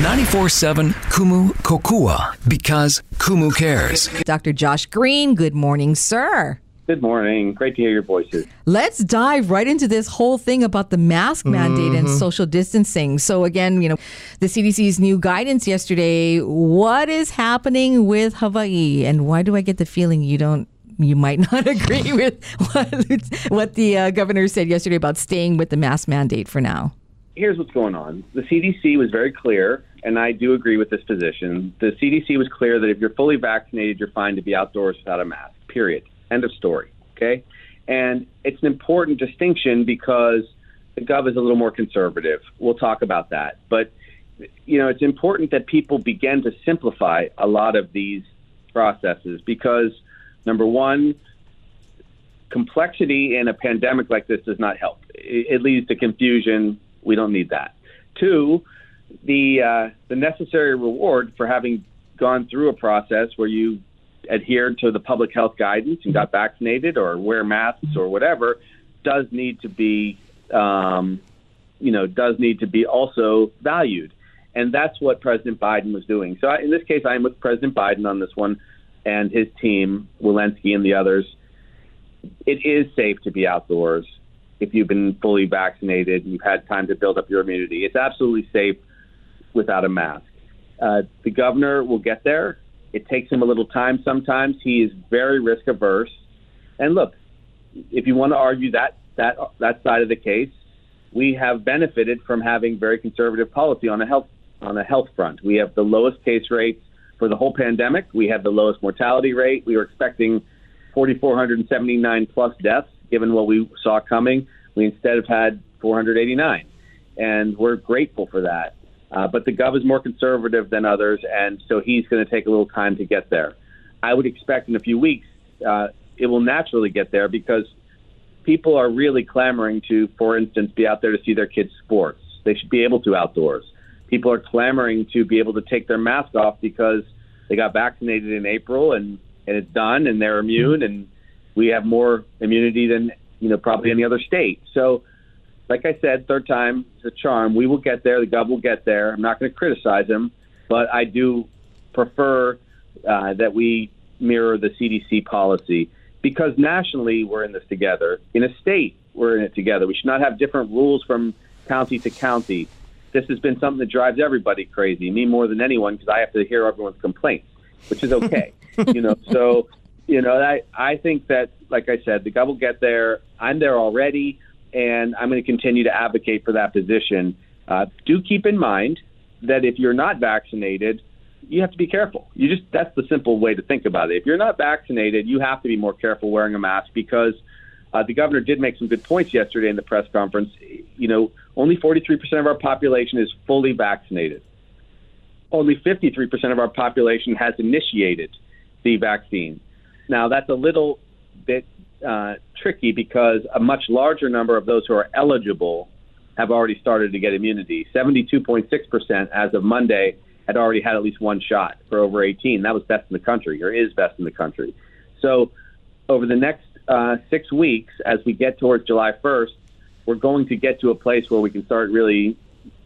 94.7 Kumu Kokua because Kumu cares. Dr. Josh Green, good morning, sir. Good morning. Great to hear your voices. Let's dive right into this whole thing about the mask mandate and social distancing. So, again, you know, the CDC's new guidance yesterday. What is happening with Hawaii? And why do I get the feeling you don't? You might not agree with what, what the uh, governor said yesterday about staying with the mask mandate for now. Here's what's going on. The CDC was very clear, and I do agree with this position. The CDC was clear that if you're fully vaccinated, you're fine to be outdoors without a mask, period. End of story. Okay. And it's an important distinction because the gov is a little more conservative. We'll talk about that. But, you know, it's important that people begin to simplify a lot of these processes because, number one, complexity in a pandemic like this does not help. It, leads to confusion. We don't need that. Two, the uh, the necessary reward for having gone through a process where you adhered to the public health guidance and got vaccinated or wear masks or whatever does need to be, um, you know, does need to be also valued. And that's what President Biden was doing. So I, in this case, I'm with President Biden on this one and his team, Walensky and the others. It is safe to be outdoors if you've been fully vaccinated and you've had time to build up your immunity. It's absolutely safe without a mask. Uh, the governor will get there. It takes him a little time sometimes. He is very risk averse. And look, if you want to argue that that that side of the case, we have benefited from having very conservative policy on a health on a health front. We have the lowest case rates for the whole pandemic. We have the lowest mortality rate. We were expecting 4,479 plus deaths, given what we saw coming. We instead have had 489, and we're grateful for that. Uh, but the gov is more conservative than others, and so he's going to take a little time to get there. I would expect in a few weeks uh, it will naturally get there because people are really clamoring to, for instance, be out there to see their kids' sports. They should be able to outdoors. People are clamoring to be able to take their mask off because they got vaccinated in April and, and it's done and they're immune and we have more immunity than you know probably any other state. So like I said, third time is a charm. We will get there. The gov will get there. I'm not going to criticize him, but I do prefer uh, that we mirror the CDC policy because nationally we're in this together. In a state, we're in it together. We should not have different rules from county to county. This has been something that drives everybody crazy, me more than anyone, because I have to hear everyone's complaints, which is okay. you know, so you know, I I think that, like I said, the gov will get there. I'm there already and I'm going to continue to advocate for that position. Uh, do keep in mind that if you're not vaccinated, you have to be careful. You just that's the simple way to think about it. If you're not vaccinated, you have to be more careful wearing a mask because uh, the governor did make some good points yesterday in the press conference. You know, only 43% of our population is fully vaccinated. Only 53% of our population has initiated the vaccine. Now, that's a little bit uh, tricky because a much larger number of those who are eligible have already started to get immunity. 72.6% as of Monday had already had at least one shot for over 18. That was best in the country, or is best in the country. So, over the next uh, six weeks, as we get towards July 1st, we're going to get to a place where we can start really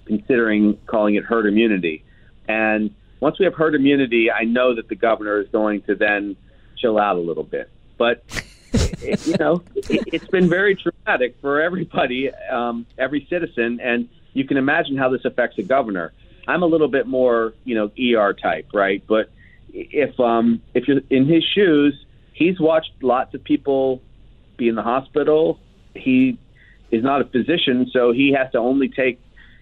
considering calling it herd immunity. And once we have herd immunity, I know that the governor is going to then chill out a little bit. But you know, it, has been very traumatic for everybody, um, every citizen, and you can imagine how this affects a governor. I'm a little bit more, you know, ER type, right? But if um, if you're in his shoes, he's watched lots of people be in the hospital. He is not a physician, so he has to only take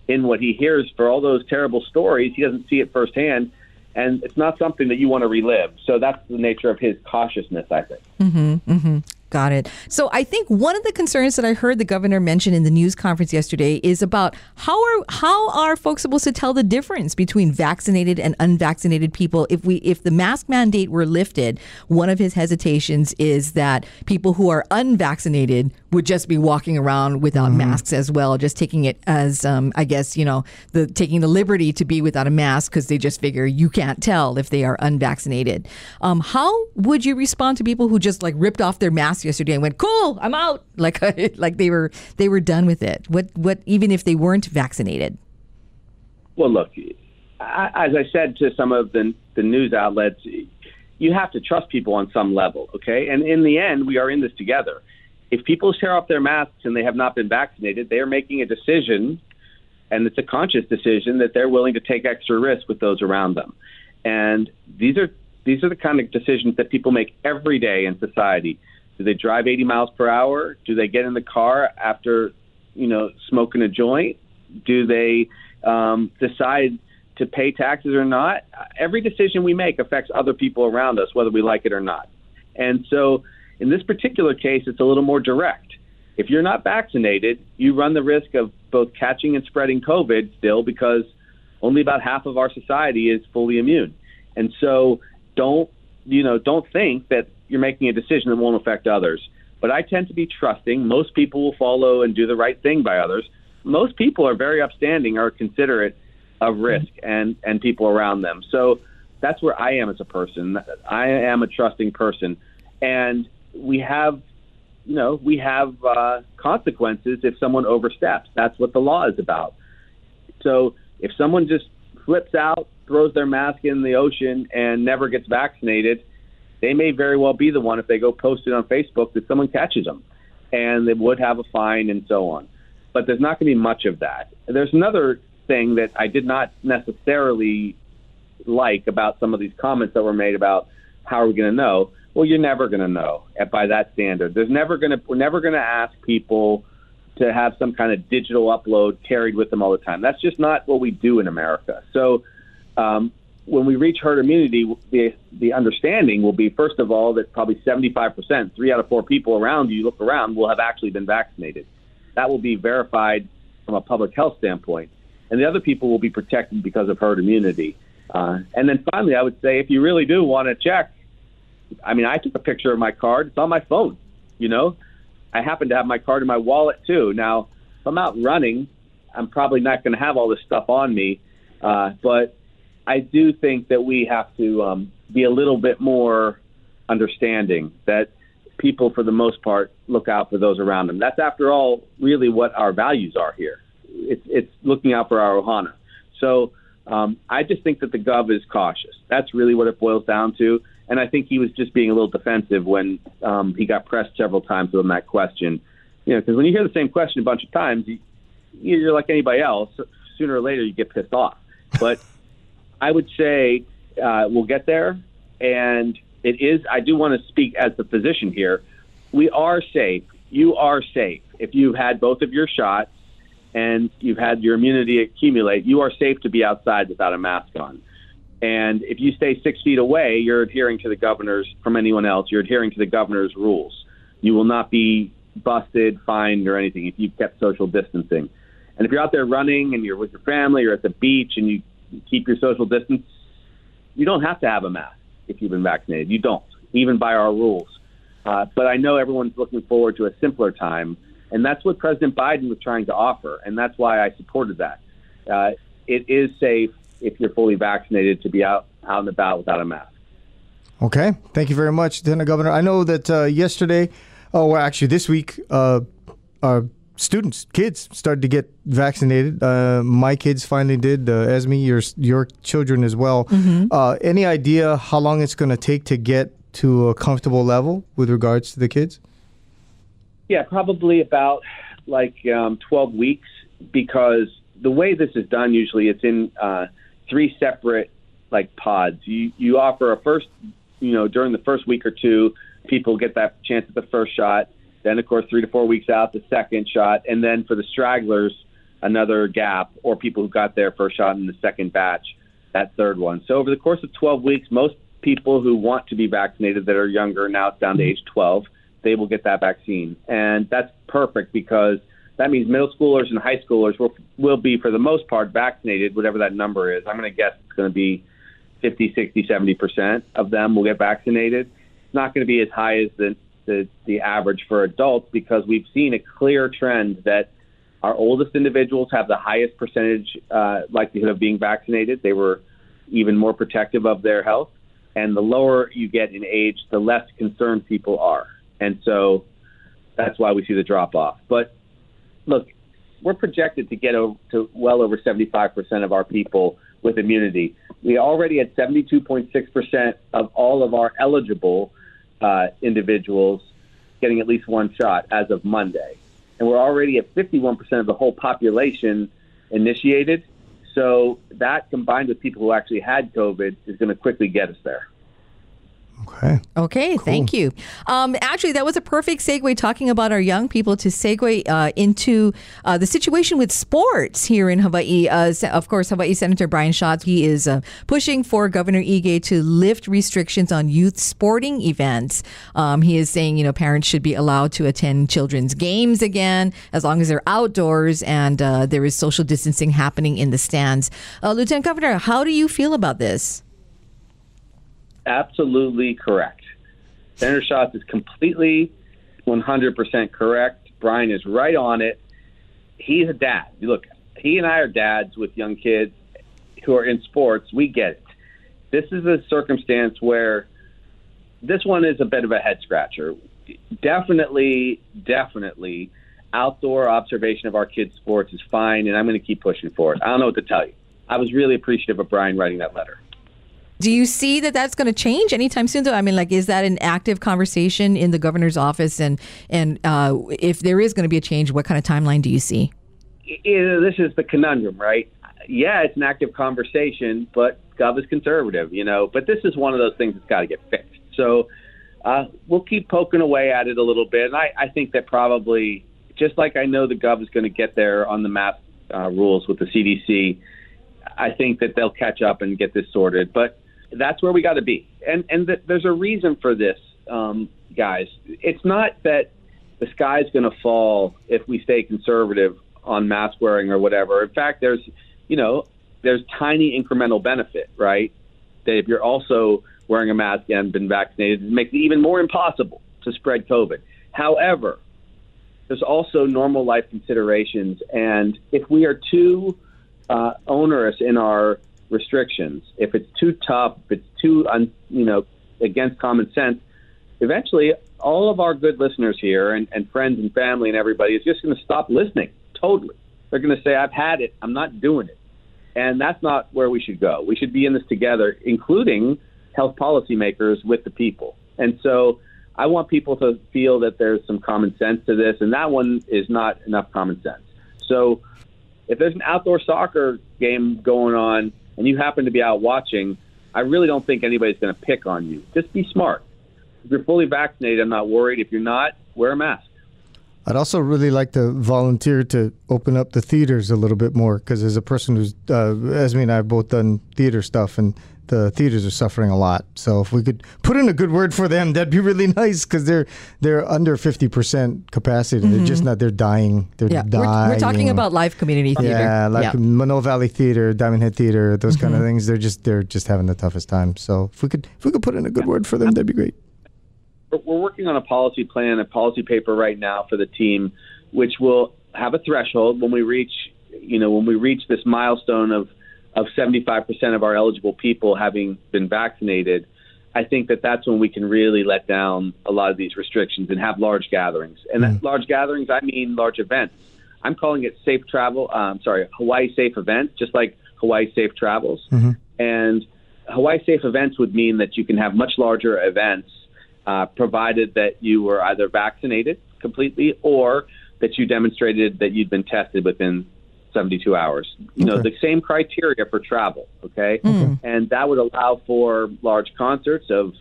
in what he hears for all those terrible stories. He doesn't see it firsthand, and it's not something that you want to relive. So that's the nature of his cautiousness, I think. Mm-hmm, mm-hmm. Got it. So I think one of the concerns that I heard the governor mention in the news conference yesterday is about how are how are folks supposed to tell the difference between vaccinated and unvaccinated people if we if the mask mandate were lifted, one of his hesitations is that people who are unvaccinated would just be walking around without mm-hmm. masks as well, just taking it as um, I guess, you know, the taking the liberty to be without a mask because they just figure you can't tell if they are unvaccinated. Um, how would you respond to people who just like ripped off their mask yesterday and went, "Cool, I'm out." Like like they were they were done with it. What what even if they weren't vaccinated? Well, look, I, as I said to some of the, the news outlets, you have to trust people on some level, okay? And in the end, we are in this together. If people tear off their masks and they have not been vaccinated, they are making a decision, and it's a conscious decision that they're willing to take extra risk with those around them. And these are these are the kind of decisions that people make every day in society. Do they drive 80 miles per hour? Do they get in the car after, you know, smoking a joint? Do they um, decide to pay taxes or not? Every decision we make affects other people around us, whether we like it or not. And so, in this particular case, it's a little more direct. If you're not vaccinated, you run the risk of both catching and spreading COVID still because only about half of our society is fully immune. And so, don't you know? Don't think that you're making a decision that won't affect others. But I tend to be trusting. Most people will follow and do the right thing by others. Most people are very upstanding or considerate of risk and and people around them. So that's where I am as a person. I am a trusting person, and we have, you know, we have uh, consequences if someone oversteps. That's what the law is about. So if someone just flips out, throws their mask in the ocean, and never gets vaccinated, they may very well be the one if they go post it on Facebook that someone catches them, and they would have a fine and so on. But there's not going to be much of that. There's another thing that I did not necessarily like about some of these comments that were made about how are we going to know. Well, you're never going to know by that standard. There's never going to we're never going to ask people to have some kind of digital upload carried with them all the time. That's just not what we do in America. So um, when we reach herd immunity, the the understanding will be first of all that probably 75%, three out of four people around you, look around, will have actually been vaccinated. That will be verified from a public health standpoint, and the other people will be protected because of herd immunity. Uh, and then finally, I would say if you really do want to check, I mean, I took a picture of my card. It's on my phone. You know, I happen to have my card in my wallet too. Now, if I'm out running, I'm probably not going to have all this stuff on me, uh, but I do think that we have to um, be a little bit more understanding that people, for the most part, look out for those around them. That's, after all, really what our values are here. It's, it's looking out for our ohana. So um, I just think that the gov is cautious. That's really what it boils down to. And I think he was just being a little defensive when um, he got pressed several times on that question. You know, because when you hear the same question a bunch of times, you, you're like anybody else. Sooner or later, you get pissed off. But I would say uh, we'll get there. And it is, I do want to speak as the physician here. We are safe. You are safe. If you've had both of your shots and you've had your immunity accumulate, you are safe to be outside without a mask on. And if you stay six feet away, you're adhering to the governor's, from anyone else, you're adhering to the governor's rules. You will not be busted, fined, or anything if you've kept social distancing. And if you're out there running and you're with your family or at the beach and you keep your social distance. You don't have to have a mask if you've been vaccinated. You don't, even by our rules. Uh, but I know everyone's looking forward to a simpler time, and that's what President Biden was trying to offer, and that's why I supported that. Uh, it is safe if you're fully vaccinated to be out out and about without a mask. Okay, thank you very much, Lieutenant Governor. I know that uh, yesterday, oh, well, actually this week, uh, uh, students, kids started to get vaccinated. Uh, my kids finally did. Uh, Esme, your your children as well. Mm-hmm. Uh, any idea how long it's going to take to get to a comfortable level with regards to the kids? Yeah, probably about like um, 12 weeks because the way this is done usually it's in uh, three separate like pods. You you offer a first, you know, during the first week or two, people get that chance at the first shot then, of course, three to four weeks out, the second shot. And then for the stragglers, another gap, or people who got their first shot in the second batch, that third one. So over the course of 12 weeks, most people who want to be vaccinated that are younger, now it's down to mm-hmm. age 12, they will get that vaccine. And that's perfect because that means middle schoolers and high schoolers will, will be, for the most part, vaccinated, whatever that number is. I'm going to guess it's going to be 50, 60, 70% of them will get vaccinated. It's not going to be as high as the the, the average for adults because we've seen a clear trend that our oldest individuals have the highest percentage uh, likelihood of being vaccinated. They were even more protective of their health. And the lower you get in age, the less concerned people are. And so that's why we see the drop off. But look, we're projected to get over to well over 75% of our people with immunity. We already had 72.6% of all of our eligible uh, individuals getting at least one shot as of Monday. And we're already at 51% of the whole population initiated. So that combined with people who actually had COVID is going to quickly get us there. Okay. Okay, thank you. Um, actually, that was a perfect segue talking about our young people to segue uh, into uh, the situation with sports here in Hawaii. Uh, of course, Hawaii Senator Brian Schatz, he is uh, pushing for Governor Ige to lift restrictions on youth sporting events. Um, he is saying, you know, parents should be allowed to attend children's games again as long as they're outdoors and uh, there is social distancing happening in the stands. Uh, Lieutenant Governor, how do you feel about this? Absolutely correct. Senator Schatz is completely 100% correct. Brian is right on it. He's a dad. Look, he and I are dads with young kids who are in sports. We get it. This is a circumstance where this one is a bit of a head scratcher. Definitely, definitely, outdoor observation of our kids' sports is fine, and I'm going to keep pushing for it. I don't know what to tell you. I was really appreciative of Brian writing that letter. Do you see that that's going to change anytime soon? Though I mean, like, is that an active conversation in the governor's office? And and uh, if there is going to be a change, what kind of timeline do you see? this is the conundrum, right? Yeah, it's an active conversation, but Gov is conservative, you know. But this is one of those things that's got to get fixed. So uh, we'll keep poking away at it a little bit. And I, I think that probably, just like I know the Gov is going to get there on the mask uh, rules with the CDC, I think that they'll catch up and get this sorted. But that's where we got to be. And and th- there's a reason for this, um, guys. It's not that the sky's going to fall if we stay conservative on mask wearing or whatever. In fact, there's you know there's tiny incremental benefit, right? That if you're also wearing a mask and been vaccinated, it makes it even more impossible to spread COVID. However, there's also normal life considerations, and if we are too uh, onerous in our restrictions, if it's too tough, if it's too, un, you know, against common sense, eventually all of our good listeners here and, and friends and family and everybody is just going to stop listening totally. They're going to say, I've had it. I'm not doing it. And that's not where we should go. We should be in this together, including health policymakers with the people. And so I want people to feel that there's some common sense to this, and that one is not enough common sense. So if there's an outdoor soccer game going on and you happen to be out watching, I really don't think anybody's going to pick on you. Just be smart. If you're fully vaccinated, I'm not worried. If you're not, wear a mask. I'd also really like to volunteer to open up the theaters a little bit more because as a person who's, uh, Esme and I have both done theater stuff, and the theaters are suffering a lot. So if we could put in a good word for them, that'd be really nice because they're they're under fifty percent capacity. Mm-hmm. They're just not. They're dying. They're yeah. dying. We're, we're, talking about live community theater. Yeah, like yeah. Manoa Valley Theater, Diamond Head Theater, those mm-hmm. kind of things. They're just they're just having the toughest time. So if we could if we could put in a good word for them, that'd be great. We're working on a policy plan, a policy paper right now for the team, which will have a threshold when we reach, you know, when we reach this milestone of of 75% of our eligible people having been vaccinated, I think that that's when we can really let down a lot of these restrictions and have large gatherings. And mm. large gatherings, I mean large events. I'm calling it safe travel. Um, sorry, Hawaii safe events, just like Hawaii safe travels. Mm-hmm. And Hawaii safe events would mean that you can have much larger events, uh, provided that you were either vaccinated completely or that you demonstrated that you'd been tested within 72 hours. You know, the same criteria for travel, okay? Mm. And that would allow for large concerts of,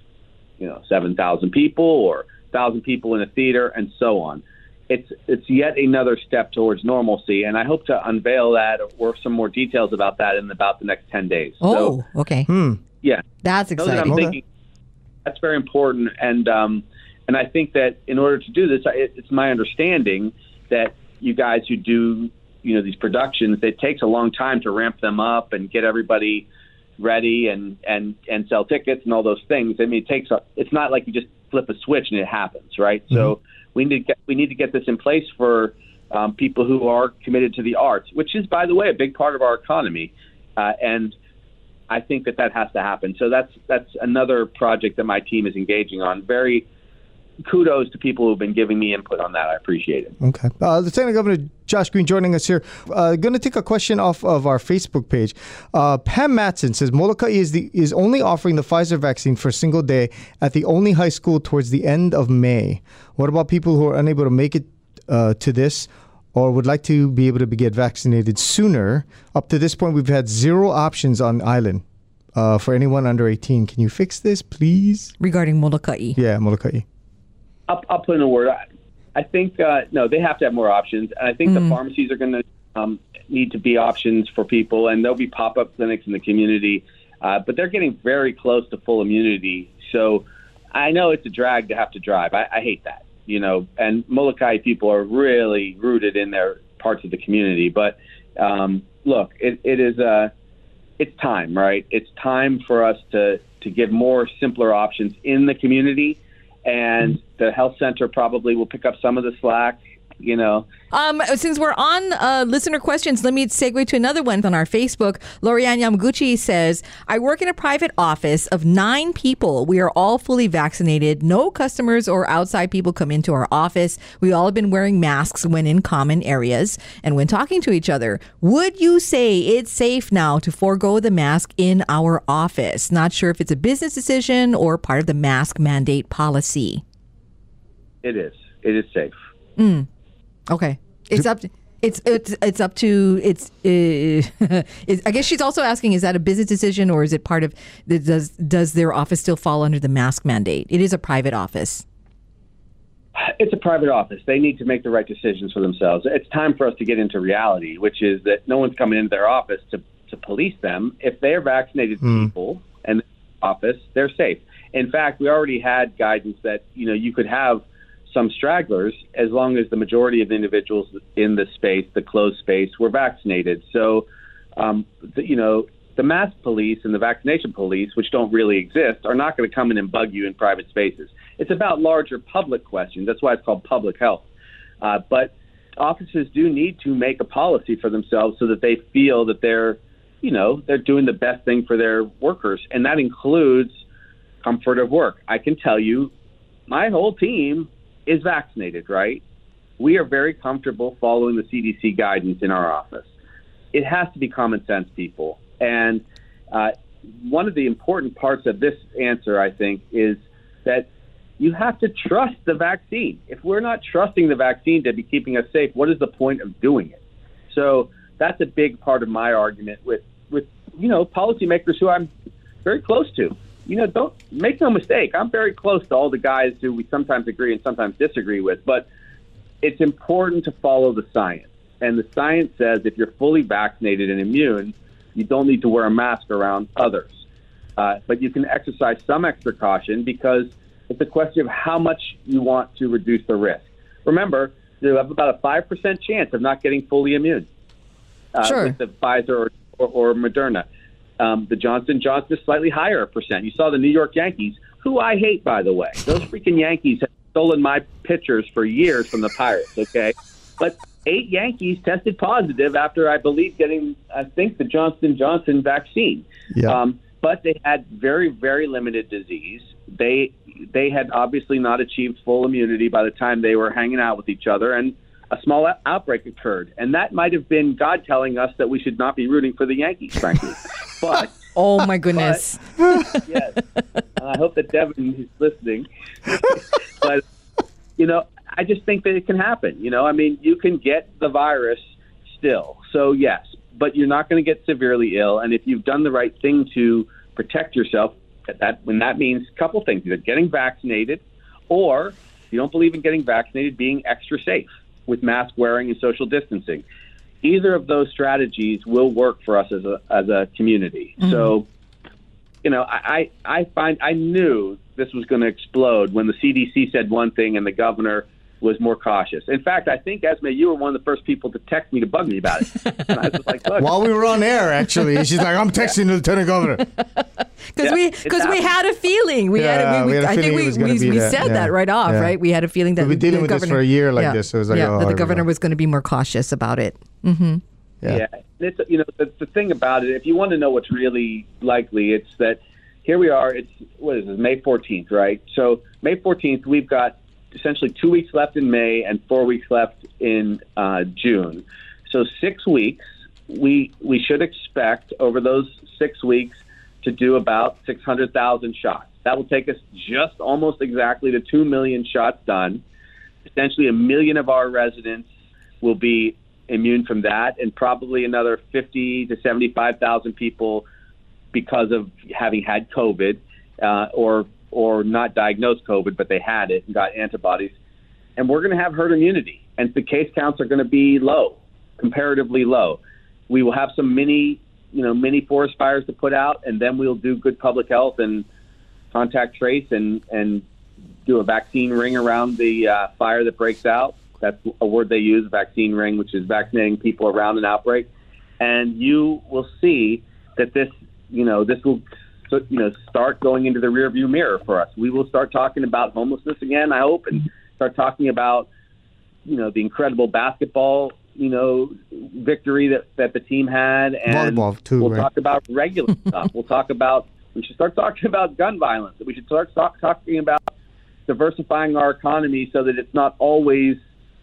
you know, 7,000 people or 1,000 people in a theater and so on. It's it's yet another step towards normalcy, and I hope to unveil that or some more details about that in about the next 10 days. Oh, so, okay. Hmm. Yeah. That's exciting. That thinking, that's very important, and um, and I think that in order to do this, it, it's my understanding that you guys who do you know these productions it takes a long time to ramp them up and get everybody ready and and and sell tickets and all those things i mean it takes a it's not like you just flip a switch and it happens right mm-hmm. so we need to get we need to get this in place for um, people who are committed to the arts which is by the way a big part of our economy uh, and I think that that has to happen. So that's that's another project that my team is engaging on. Very kudos to people who've been giving me input on that. I appreciate it. Okay. Uh, Lieutenant Governor Josh Green joining us here. Uh, going to take a question off of our Facebook page. Uh, Pam Matson says Molokai is the is only offering the Pfizer vaccine for a single day at the only high school towards the end of May. What about people who are unable to make it uh, to this? Or would like to be able to be get vaccinated sooner. Up to this point, we've had zero options on island uh, for anyone under 18. Can you fix this, please? Regarding Molokai. Yeah, Molokai. I'll, I'll put in a word. I, I think uh, no, they have to have more options, and I think the pharmacies are going to um, need to be options for people, and there'll be pop-up clinics in the community. Uh, but they're getting very close to full immunity, so I know it's a drag to have to drive. I, I hate that, you know. And Molokai people are really rooted in their parts of the community, but um, look, it, it is uh, it's time, right? It's time for us to to give more simpler options in the community, and the health center probably will pick up some of the slack. You know, Um, since we're on uh, listener questions, let me segue to another one on our Facebook. Lorianne Yamaguchi says, I work in a private office of nine people. We are all fully vaccinated. No customers or outside people come into our office. We all have been wearing masks when in common areas and when talking to each other. Would you say it's safe now to forego the mask in our office? Not sure if it's a business decision or part of the mask mandate policy. it is. It is safe. Okay, it's up. To, it's it's it's up to it's. Uh, is, I guess she's also asking: Is that a business decision, or is it part of? The, does does their office still fall under the mask mandate? It is a private office. It's a private office. They need to make the right decisions for themselves. It's time for us to get into reality, which is that no one's coming into their office to, to police them. If they're vaccinated people and office, they're safe. In fact, we already had guidance that you know you could have some stragglers as long as the majority of individuals in the space, the closed space, were vaccinated. So, um, the, you know, the mask police and the vaccination police, which don't really exist, are not going to come in and bug you in private spaces. It's about larger public questions. That's why it's called public health. Uh, but offices do need to make a policy for themselves so that they feel that they're, you know, they're doing the best thing for their workers, and that includes comfort of work. I can tell you, my whole team is vaccinated, right? We are very comfortable following the CDC guidance in our office. It has to be common sense, people. And uh, one of the important parts of this answer, I think, is that you have to trust the vaccine. If we're not trusting the vaccine to be keeping us safe, what is the point of doing it? So that's a big part of my argument with, with you know, policymakers who I'm very close to. You know, don't make no mistake. I'm very close to all the guys who we sometimes agree and sometimes disagree with, but it's important to follow the science. And the science says if you're fully vaccinated and immune, you don't need to wear a mask around others. Uh, but you can exercise some extra caution because it's a question of how much you want to reduce the risk. Remember, you have about a 5% chance of not getting fully immune uh, Sure. with the Pfizer or, or, or Moderna. Um, the Johnson Johnson is slightly higher percent. You saw the New York Yankees, who I hate, by the way. Those freaking Yankees have stolen my pitchers for years from the Pirates. Okay, but eight Yankees tested positive after I believe getting, I think, the Johnson Johnson vaccine. Yeah. Um, but they had very, very limited disease. They they had obviously not achieved full immunity by the time they were hanging out with each other, and a small out- outbreak occurred. And that might have been God telling us that we should not be rooting for the Yankees, frankly. but Oh my goodness! yes, and I hope that Devin is listening. but you know, I just think that it can happen. You know, I mean, you can get the virus still. So yes, but you're not going to get severely ill. And if you've done the right thing to protect yourself, that when that means a couple things: either getting vaccinated, or if you don't believe in getting vaccinated, being extra safe with mask wearing and social distancing. Either of those strategies will work for us as a as a community. Mm-hmm. So you know, I, I I find I knew this was going to explode when the CDC said one thing and the governor was more cautious. In fact, I think Esme, you were one of the first people to text me to bug me about it. and I was like, look, While we were on air, actually, she's like, "I'm texting the lieutenant governor." Because Yeah, we because we had a feeling we Yeah, had a, we, we had a I think feeling it we we, we that, said yeah. that right off, Yeah. right? We had a feeling that We've been dealing the with this governor, for a year like yeah, this, so it was like, yeah, oh, that the governor was going to be more cautious about it. Mm-hmm. Yeah. Yeah, it's you know the, the thing about it. If you want to know what's really likely, it's that here we are. It's what is it? May fourteenth, right? So May fourteenth, we've got essentially two weeks left in May and four weeks left in uh, June. So six weeks. We we should expect over those six weeks to do about 600,000 shots. That will take us just almost exactly to 2 million shots done. Essentially, a million of our residents will be immune from that, and probably another 50 to 75,000 people because of having had COVID uh, or or not diagnosed COVID, but they had it and got antibodies. And we're going to have herd immunity, and the case counts are going to be low, comparatively low. We will have some mini, you know, mini forest fires to put out, and then we'll do good public health and contact trace and and do a vaccine ring around the uh, fire that breaks out. That's a word they use, vaccine ring, which is vaccinating people around an outbreak. And you will see that this, you know, this will, you know, start going into the rearview mirror for us. We will start talking about homelessness again, I hope, and start talking about, you know, the incredible basketball, you know, victory that, that the team had. And Volleyball, too, we'll right? talk about regular stuff. We'll talk about, we should start talking about gun violence. We should start talk, talking about diversifying our economy so that it's not always,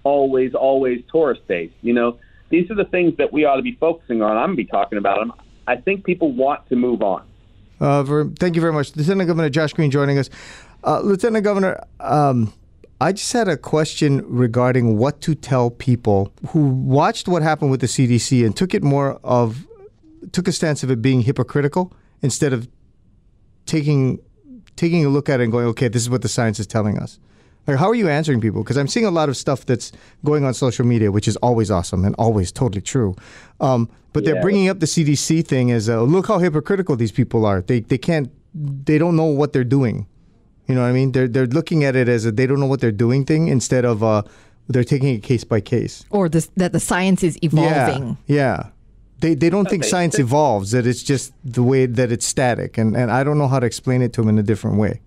always, always tourist based. You know, these are the things that we ought to be focusing on. I'm going to be talking about them. I think people want to move on. Uh, ver- thank you very much. Lieutenant Governor Josh Green joining us. Uh, Lieutenant Governor, um, I just had a question regarding what to tell people who watched what happened with the CDC and took it more of, took a stance of it being hypocritical instead of taking taking a look at it and going, okay, this is what the science is telling us. Like, how are you answering people? Because I'm seeing a lot of stuff that's going on social media, which is always awesome and always totally true. Um, but they're Yeah. bringing up the CDC thing as, a, look how hypocritical these people are. They they can't, they don't know what they're doing. You know what I mean? They're they're looking at it as a they don't know what they're doing thing instead of uh, they're taking it case by case. Or this, that the science is evolving. Yeah, yeah. They they don't think science evolves. That it's just the way that it's static, and and I don't know how to explain it to them in a different way.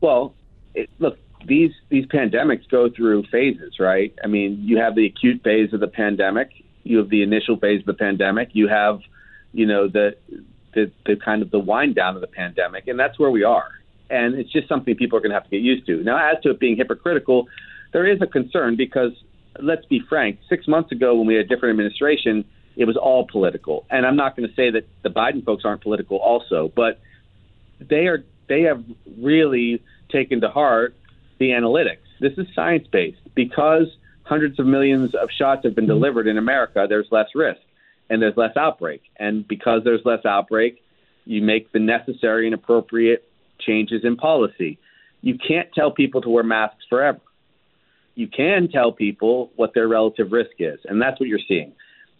Well, it, look, these these pandemics go through phases, right? I mean, you have the acute phase of the pandemic, you have the initial phase of the pandemic, you have, you know, the the, the kind of the wind down of the pandemic, and that's where we are. And it's just something people are going to have to get used to. Now, as to it being hypocritical, there is a concern because let's be frank. Six months ago, when we had a different administration, it was all political. And I'm not going to say that the Biden folks aren't political, also, but they are they have really taken to heart the analytics. This is science based because hundreds of millions of shots have been mm-hmm. delivered in America. There's less risk and there's less outbreak, and because there's less outbreak, you make the necessary and appropriate changes in policy. You can't tell people to wear masks forever. You can tell people what their relative risk is, and that's what you're seeing.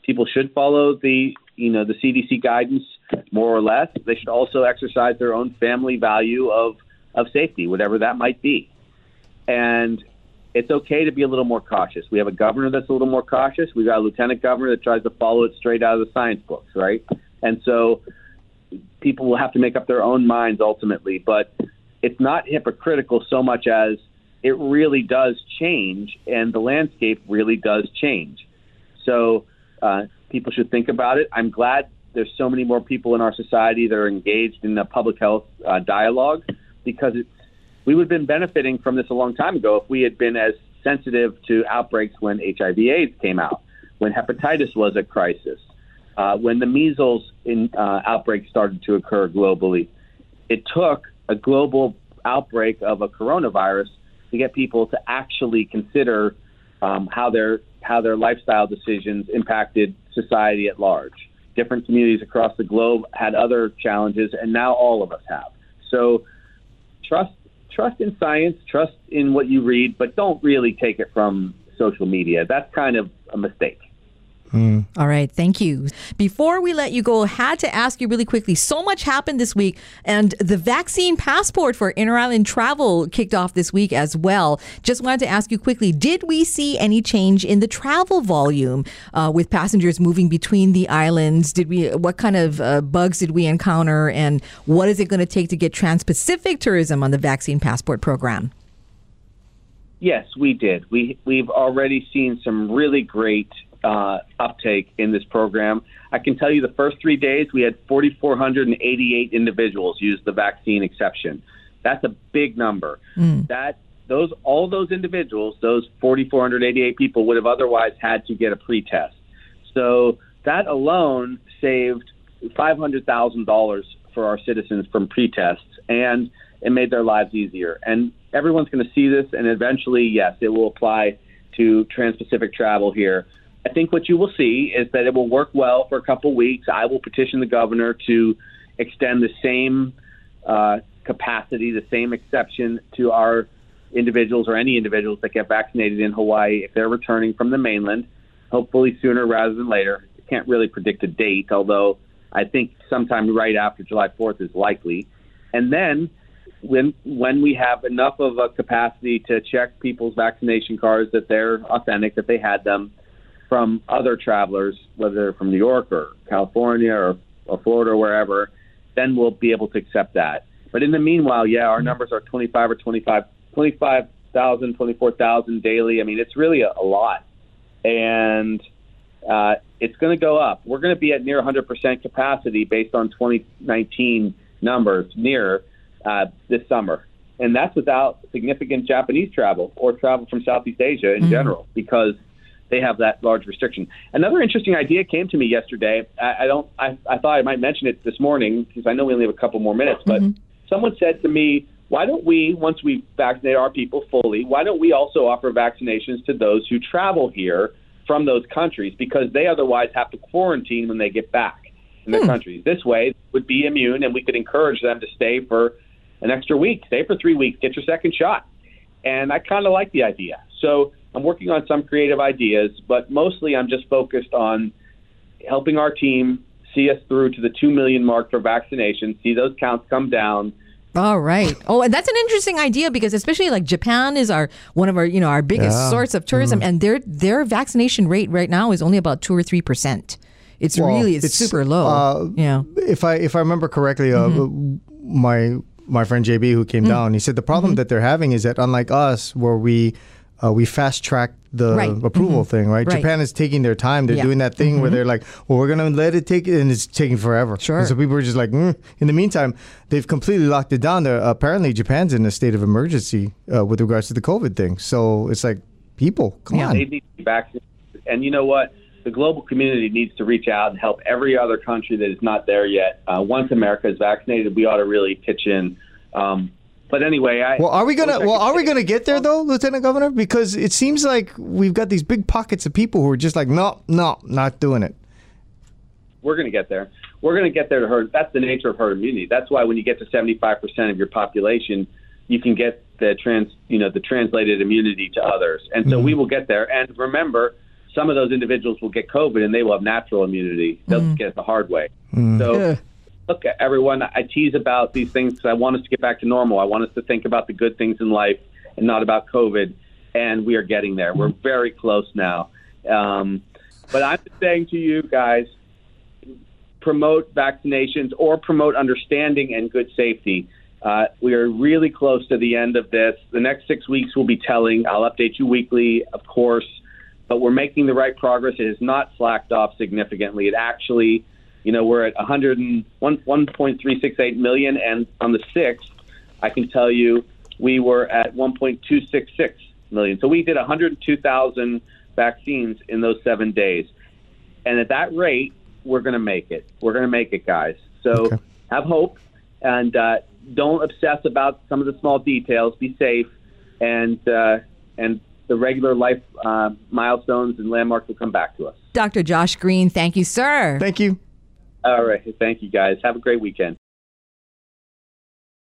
People should follow the you know the CDC guidance more or less. They should also exercise their own family value of of safety, whatever that might be. And it's okay to be a little more cautious. We have a governor that's a little more cautious. We've got a lieutenant governor that tries to follow it straight out of the science books, right? And so people will have to make up their own minds ultimately, but it's not hypocritical so much as it really does change and the landscape really does change. So uh, people should think about it. I'm glad there's so many more people in our society that are engaged in the public health uh, dialogue because it's we would have been benefiting from this a long time ago if we had been as sensitive to outbreaks when HIV/AIDS came out, when hepatitis was a crisis, uh, when the measles in, uh, outbreak started to occur globally. It took a global outbreak of a coronavirus to get people to actually consider um, how their how their lifestyle decisions impacted society at large. Different communities across the globe had other challenges, and now all of us have. So trust trust in science, trust in what you read, but don't really take it from social media. That's kind of a mistake. All right, thank you. Before we let you go, had to ask you really quickly. So much happened this week, and the vaccine passport for inter-island travel kicked off this week as well. Just wanted to ask you quickly: Did we see any change in the travel volume uh, with passengers moving between the islands? Did we? What kind of uh, bugs did we encounter, and what is it going to take to get trans-Pacific tourism on the vaccine passport program? Yes, we did. We we've already seen some really great uh, uptake in this program. I can tell you, the first three days we had 4,488 individuals use the vaccine exception. That's a big number. That those all those individuals, those 4,488 people, would have otherwise had to get a pretest. So that alone saved $500,000 for our citizens from pretests, and it made their lives easier. And everyone's going to see this, and eventually, yes, it will apply to Trans-Pacific travel here. I think what you will see is that it will work well for a couple weeks. I will petition the governor to extend the same uh, capacity, the same exception to our individuals or any individuals that get vaccinated in Hawaii if they're returning from the mainland, hopefully sooner rather than later. I can't really predict a date, although I think sometime right after July 4th is likely. And then when when we have enough of a capacity to check people's vaccination cards that they're authentic, that they had them from other travelers, whether they're from New York or California or, or Florida or wherever, then we'll be able to accept that. But in the meanwhile, yeah, our numbers are 25 or 25, 25,000, 24,000 daily. I mean, it's really a, a lot. And uh, it's going to go up. We're going to be at near 100% capacity based on 2019 numbers near uh, this summer. And that's without significant Japanese travel or travel from Southeast Asia in mm-hmm. general because they have that large restriction. Another interesting idea came to me yesterday. I, I don't. I, I thought I might mention it this morning because I know we only have a couple more minutes. But mm-hmm. someone said to me, "Why don't we, once we vaccinate our people fully, why don't we also offer vaccinations to those who travel here from those countries because they otherwise have to quarantine when they get back in their hmm. countries. This way, would be immune, and we could encourage them to stay for an extra week, stay for three weeks, get your second shot. And I kind of like the idea. So I'm working on some creative ideas, but mostly I'm just focused on helping our team see us through to the 2 million mark for vaccination, see those counts come down all right. Oh, and that's an interesting idea because especially like Japan is our one of our you know our biggest yeah. source of tourism, mm. and their their vaccination rate right now is only about two or three percent. It's well, really it's, it's, super low. Uh, yeah. If I if I remember correctly, uh, mm-hmm. my my friend JB who came mm-hmm. down, he said the problem mm-hmm. that they're having is that unlike us, where we uh, we fast track the right. approval mm-hmm. thing, right? right? Japan is taking their time. They're yeah. doing that thing mm-hmm. where they're like, well, we're going to let it take it, and it's taking forever. Sure. And so people are just like, mm. in the meantime, they've completely locked it down. There, apparently, Japan's in a state of emergency uh, with regards to the COVID thing. So it's like, people, come yeah. on. They need to be vaccinated. And you know what? The global community needs to reach out and help every other country that is not there yet. Uh, once America is vaccinated, we ought to really pitch in. Um, but anyway, I well, are we gonna well are we gonna get there though, Lieutenant Governor? Because it seems like we've got these big pockets of people who are just like, no, no, not doing it. We're gonna get there. We're gonna get there to herd. That's the nature of herd immunity. That's why when you get to seventy five percent of your population, you can get the trans, you know, the translated immunity to others, and so mm-hmm. we will get there. And remember, some of those individuals will get COVID, and they will have natural immunity. They'll mm-hmm. get it the hard way. Mm-hmm. So. Yeah look, everyone, I tease about these things because I want us to get back to normal. I want us to think about the good things in life and not about COVID. And we are getting there. We're very close now. Um, but I'm saying to you guys, promote vaccinations or promote understanding and good safety. Uh, we are really close to the end of this. The next six weeks will be telling. I'll update you weekly, of course, but we're making the right progress. It has not slacked off significantly. It actually you know, we're at 101.368 million, and on the sixth, I can tell you we were at 1.266 million. So we did 102,000 vaccines in those seven days, and at that rate, we're going to make it. We're going to make it, guys. So okay. have hope, and uh, don't obsess about some of the small details. Be safe, and uh, and the regular life uh, milestones and landmarks will come back to us. Dr. Josh Green, thank you, sir. Thank you. All right. Thank you, guys. Have a great weekend.